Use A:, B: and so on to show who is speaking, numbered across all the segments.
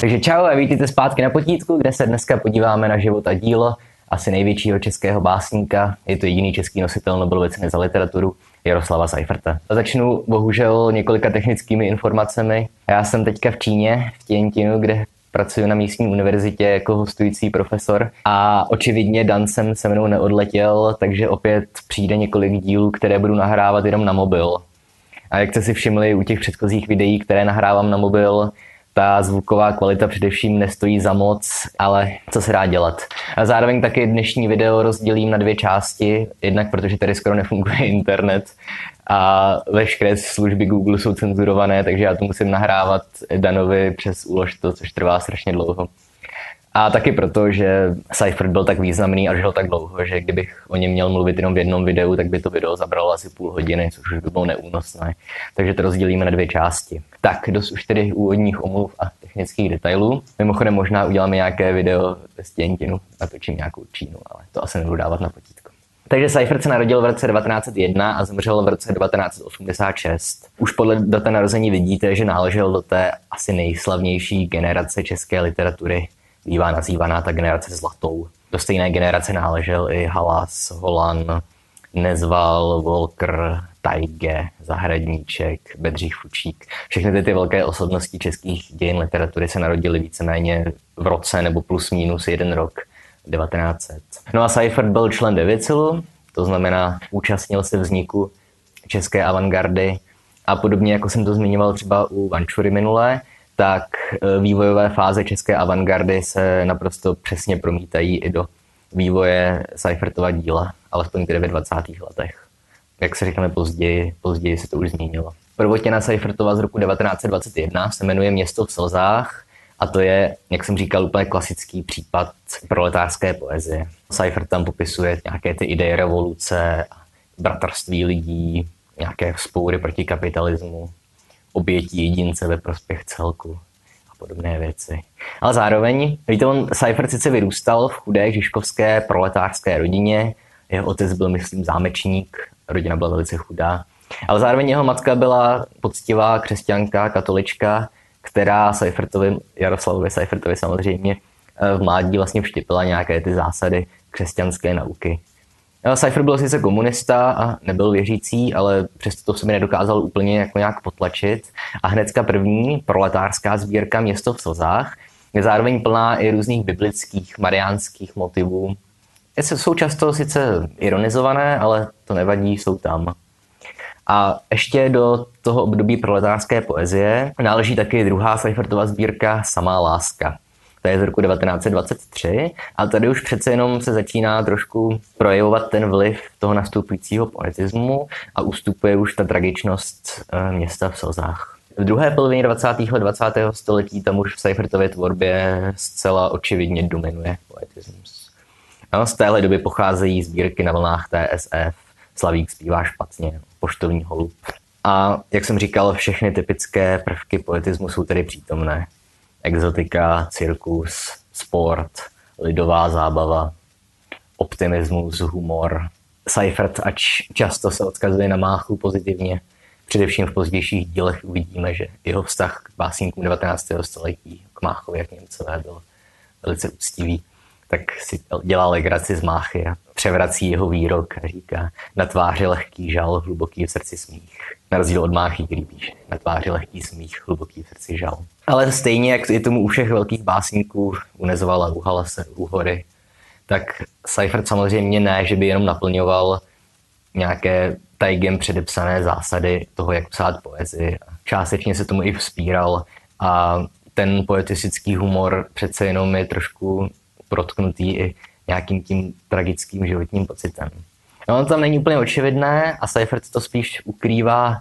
A: Takže čau a vítejte zpátky na potítku, kde se dneska podíváme na život a dílo asi největšího českého básníka. Je to jediný český nositel Nobelovy ceny za literaturu, Jaroslava Seiferta. Začnu bohužel několika technickými informacemi. Já jsem teďka v Číně, v Tientinu, kde pracuji na místní univerzitě jako hostující profesor a očividně Dan jsem se mnou neodletěl, takže opět přijde několik dílů, které budu nahrávat jenom na mobil. A jak jste si všimli u těch předchozích videí, které nahrávám na mobil, ta zvuková kvalita především nestojí za moc, ale co se dá dělat. A zároveň taky dnešní video rozdělím na dvě části, jednak protože tady skoro nefunguje internet a veškeré služby Google jsou cenzurované, takže já to musím nahrávat Danovi přes úložto, což trvá strašně dlouho. A taky proto, že Cypher byl tak významný a žil tak dlouho, že kdybych o něm měl mluvit jenom v jednom videu, tak by to video zabralo asi půl hodiny, což už by bylo neúnosné. Takže to rozdělíme na dvě části. Tak, dost už tedy úvodních omluv a technických detailů. Mimochodem možná uděláme nějaké video ve stěntinu, natočím nějakou Čínu, ale to asi nebudu dávat na potítko. Takže Seifert se narodil v roce 1901 a zemřel v roce 1986. Už podle data narození vidíte, že náležel do té asi nejslavnější generace české literatury, bývá nazývaná ta generace zlatou. Do stejné generace náležel i Halas, Holan, Nezval, Volker, Tajge, Zahradníček, Bedřich Fučík. Všechny ty, ty velké osobnosti českých dějin literatury se narodily víceméně v roce nebo plus minus jeden rok 1900. No a Seifert byl člen Devicilu, to znamená účastnil se vzniku české avantgardy a podobně jako jsem to zmiňoval třeba u Vančury minulé, tak e, vývojové fáze české avantgardy se naprosto přesně promítají i do vývoje Seifertova díla, alespoň tedy ve 20. letech. Jak se říkáme později, později se to už změnilo. Prvotěna Seifertova z roku 1921 se jmenuje Město v slzách a to je, jak jsem říkal, úplně klasický případ proletářské poezie. Seifert tam popisuje nějaké ty ideje revoluce, bratrství lidí, nějaké spoury proti kapitalismu, obětí jedince ve prospěch celku a podobné věci. Ale zároveň, víte, on Seifert sice vyrůstal v chudé žižkovské proletářské rodině, jeho otec byl, myslím, zámečník, rodina byla velice chudá, ale zároveň jeho matka byla poctivá křesťanka, katolička, která Seifertovi, Jaroslavovi Seifertovi samozřejmě eh, v mládí vlastně vštěpila nějaké ty zásady křesťanské nauky. Seifert byl sice komunista a nebyl věřící, ale přesto to se mi nedokázal úplně jako nějak potlačit. A hnedka první proletářská sbírka Město v slzách je zároveň plná i různých biblických, mariánských motivů. Jsou často sice ironizované, ale to nevadí, jsou tam. A ještě do toho období proletářské poezie náleží taky druhá Seifertova sbírka Samá láska. To je z roku 1923 a tady už přece jenom se začíná trošku projevovat ten vliv toho nastupujícího poetismu a ustupuje už ta tragičnost eh, města v slzách. V druhé polovině 20. let 20. století tam už v Seifertově tvorbě zcela očividně dominuje poetismus. No, z téhle doby pocházejí sbírky na vlnách TSF, Slavík zpívá špatně, poštovní holub. A jak jsem říkal, všechny typické prvky poetismu jsou tedy přítomné. Exotika, cirkus, sport, lidová zábava, optimismus, humor. Seifert, ač často se odkazuje na Máchu pozitivně, především v pozdějších dílech uvidíme, že jeho vztah k básníkům 19. století, k Máchovi jak Němcové, byl velice úctivý tak si dělá legraci z máchy a převrací jeho výrok a říká na tváři lehký žal, hluboký v srdci smích. Na rozdíl od máchy, který píše na tváři lehký smích, hluboký v srdci žal. Ale stejně, jak je tomu u všech velkých básníků, u Nezvala, u Halase, u Hory, tak Seifert samozřejmě ne, že by jenom naplňoval nějaké tajgem předepsané zásady toho, jak psát poezii. Částečně se tomu i vzpíral a ten poetistický humor přece jenom je trošku protknutý i nějakým tím tragickým životním pocitem. No, on tam není úplně očividné a Seifert to spíš ukrývá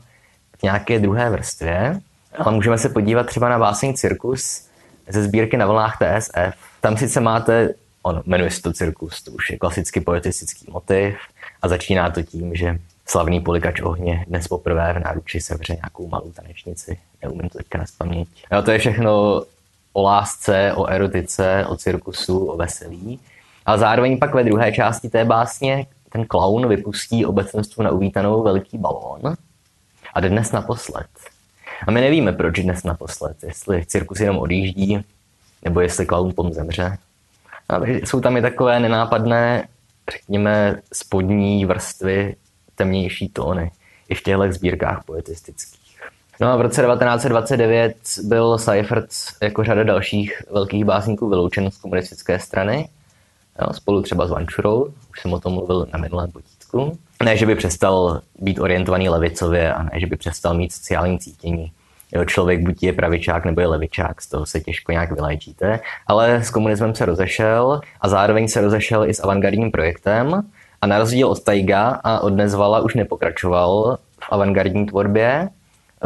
A: v nějaké druhé vrstvě, ale můžeme se podívat třeba na báseň Cirkus ze sbírky na vlnách TSF. Tam sice máte, on jmenuje se to Cirkus, to už je klasicky poetistický motiv a začíná to tím, že slavný polikač ohně dnes poprvé v náruči sevře nějakou malou tanečnici. Neumím to teďka na No, to je všechno o lásce, o erotice, o cirkusu, o veselí. A zároveň pak ve druhé části té básně ten klaun vypustí obecenstvu na uvítanou velký balón a dnes naposled. A my nevíme, proč dnes naposled. Jestli cirkus jenom odjíždí, nebo jestli klaun pom zemře. A jsou tam i takové nenápadné, řekněme, spodní vrstvy, temnější tóny i v těchto sbírkách poetistických. No a v roce 1929 byl Seifert jako řada dalších velkých básníků vyloučen z komunistické strany, jo, spolu třeba s Vančurou, už jsem o tom mluvil na minulém potítku. Ne, že by přestal být orientovaný levicově a ne, že by přestal mít sociální cítění. Jo, člověk buď je pravičák nebo je levičák, z toho se těžko nějak vyléčíte, ale s komunismem se rozešel a zároveň se rozešel i s avantgardním projektem a na rozdíl od Taiga a od Nezvala už nepokračoval v avantgardní tvorbě,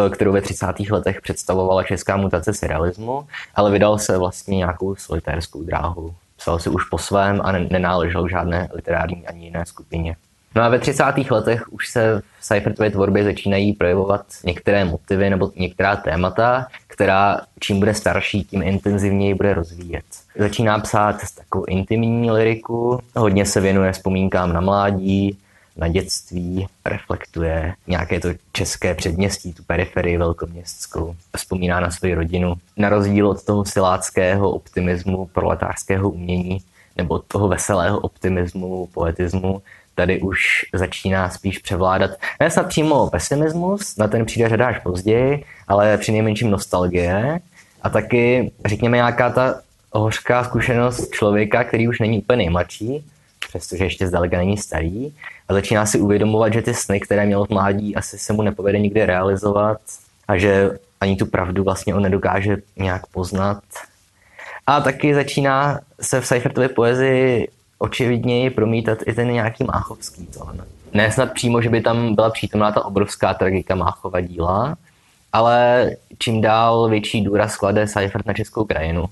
A: eh, kterou ve 30. letech představovala česká mutace surrealismu, ale vydal se vlastně nějakou solitérskou dráhu. Psal si už po svém a nenáležel žádné literární ani jiné skupině. No a ve 30. letech už se v Seifertově tvorbě začínají projevovat některé motivy nebo některá témata, která čím bude starší, tím intenzivněji bude rozvíjet. Začíná psát takovou intimní liriku, hodně se věnuje vzpomínkám na mládí, na dětství, reflektuje nějaké to české předměstí, tu periferii velkoměstskou, vzpomíná na svou rodinu. Na rozdíl od toho siláckého optimismu proletářského umění nebo od toho veselého optimismu, poetismu, tady už začíná spíš převládat, ne snad přímo pesimismus, na ten přijde řada až později, ale při nejmenším nostalgie a taky, řekněme, nějaká ta hořká zkušenost člověka, který už není úplně nejmladší, přestože ještě zdaleka není starý, a začíná si uvědomovat, že ty sny, které měl v mládí, asi se mu nepovede nikdy realizovat a že ani tu pravdu vlastně on nedokáže nějak poznat. A taky začíná se v Seifertově poezii očividněji promítat i ten nějaký máchovský tón. Ne snad přímo, že by tam byla přítomná ta obrovská tragika Máchova díla, ale čím dál větší důraz klade Seifert na českou krajinu.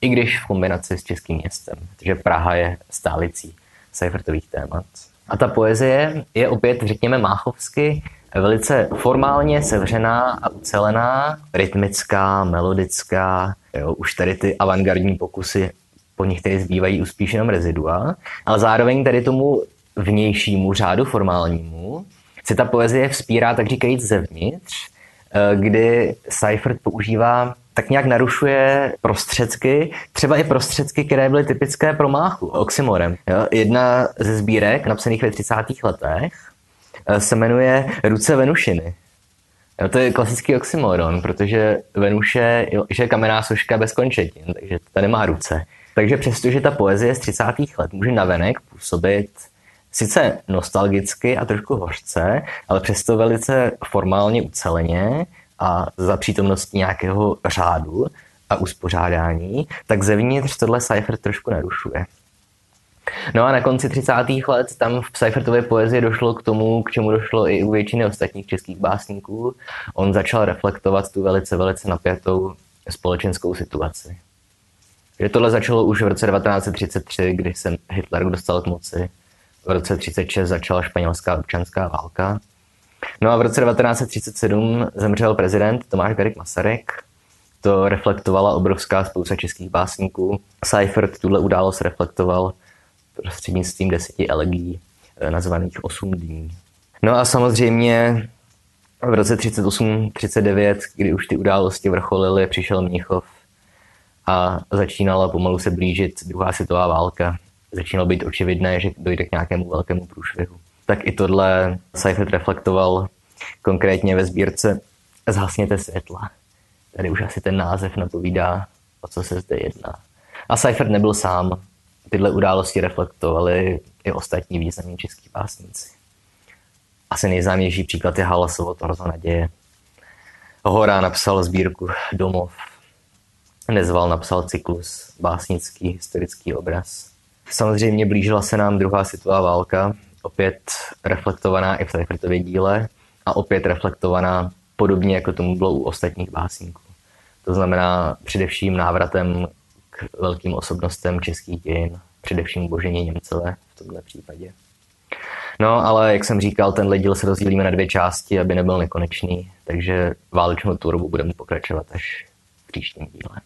A: I když v kombinaci s českým městem, protože Praha je stálicí Seifertových témat. A ta poezie je opět, řekněme, máchovsky velice formálně sevřená a ucelená, rytmická, melodická. Jo, už tady ty avantgardní pokusy po nich tedy zbývají už jenom rezidua, ale zároveň tady tomu vnějšímu řádu formálnímu se ta poezie vzpírá, tak říkajíc, zevnitř, eh, kdy Seifert používá tak nějak narušuje prostředky, třeba i prostředky, které byly typické pro máchu, oxymorem. Jo? Jedna ze sbírek, napsaných ve 30. letech, eh, se jmenuje Ruce Venušiny. Jo, to je klasický oxymoron, protože Venuše je kamenná soška bez končetin, takže ta nemá ruce. Takže přestože ta poezie z 30. let může navenek působit sice nostalgicky a trošku hořce, ale přesto velice formálně uceleně a za přítomnosti nějakého řádu a uspořádání, tak zevnitř tohle Cypher trošku narušuje. No a na konci 30. let tam v Seifertově poezii došlo k tomu, k čemu došlo i u většiny ostatních českých básníků. On začal reflektovat tu velice, velice napjatou společenskou situaci. Že tohle začalo už v roce 1933, kdy se Hitler dostal k moci. V roce 1936 začala španělská občanská válka. No a v roce 1937 zemřel prezident Tomáš Garik Masaryk. To reflektovala obrovská spousta českých básníků. Seifert tuhle událost reflektoval prostřednictvím deseti elegí eh, nazvaných osm dní. No a samozřejmě v roce 38-39, kdy už ty události vrcholily, přišel Mnichov a začínala pomalu se blížit druhá světová válka. Začínalo být očividné, že dojde k nějakému velkému průšvihu. Tak i tohle Seifert reflektoval konkrétně ve sbírce Zhasněte světla. Tady už asi ten název napovídá, o co se zde jedná. A Seifert nebyl sám. Tyhle události reflektovali i ostatní významní český básníci. Asi nejznámější příklad je Halasovo Torzo naděje. Hora napsal sbírku Domov, Nezval napsal cyklus básnický historický obraz. Samozřejmě blížila se nám druhá světová válka, opět reflektovaná i v Seifertově díle a opět reflektovaná podobně, jako tomu bylo u ostatních básníků. To znamená především návratem k velkým osobnostem českých dějin, především Boženě Němcové v tomto případě. No, ale jak jsem říkal, ten díl se rozdělíme na dvě části, aby nebyl nekonečný, takže válečnou tvorbu budeme pokračovat až v příštím díle.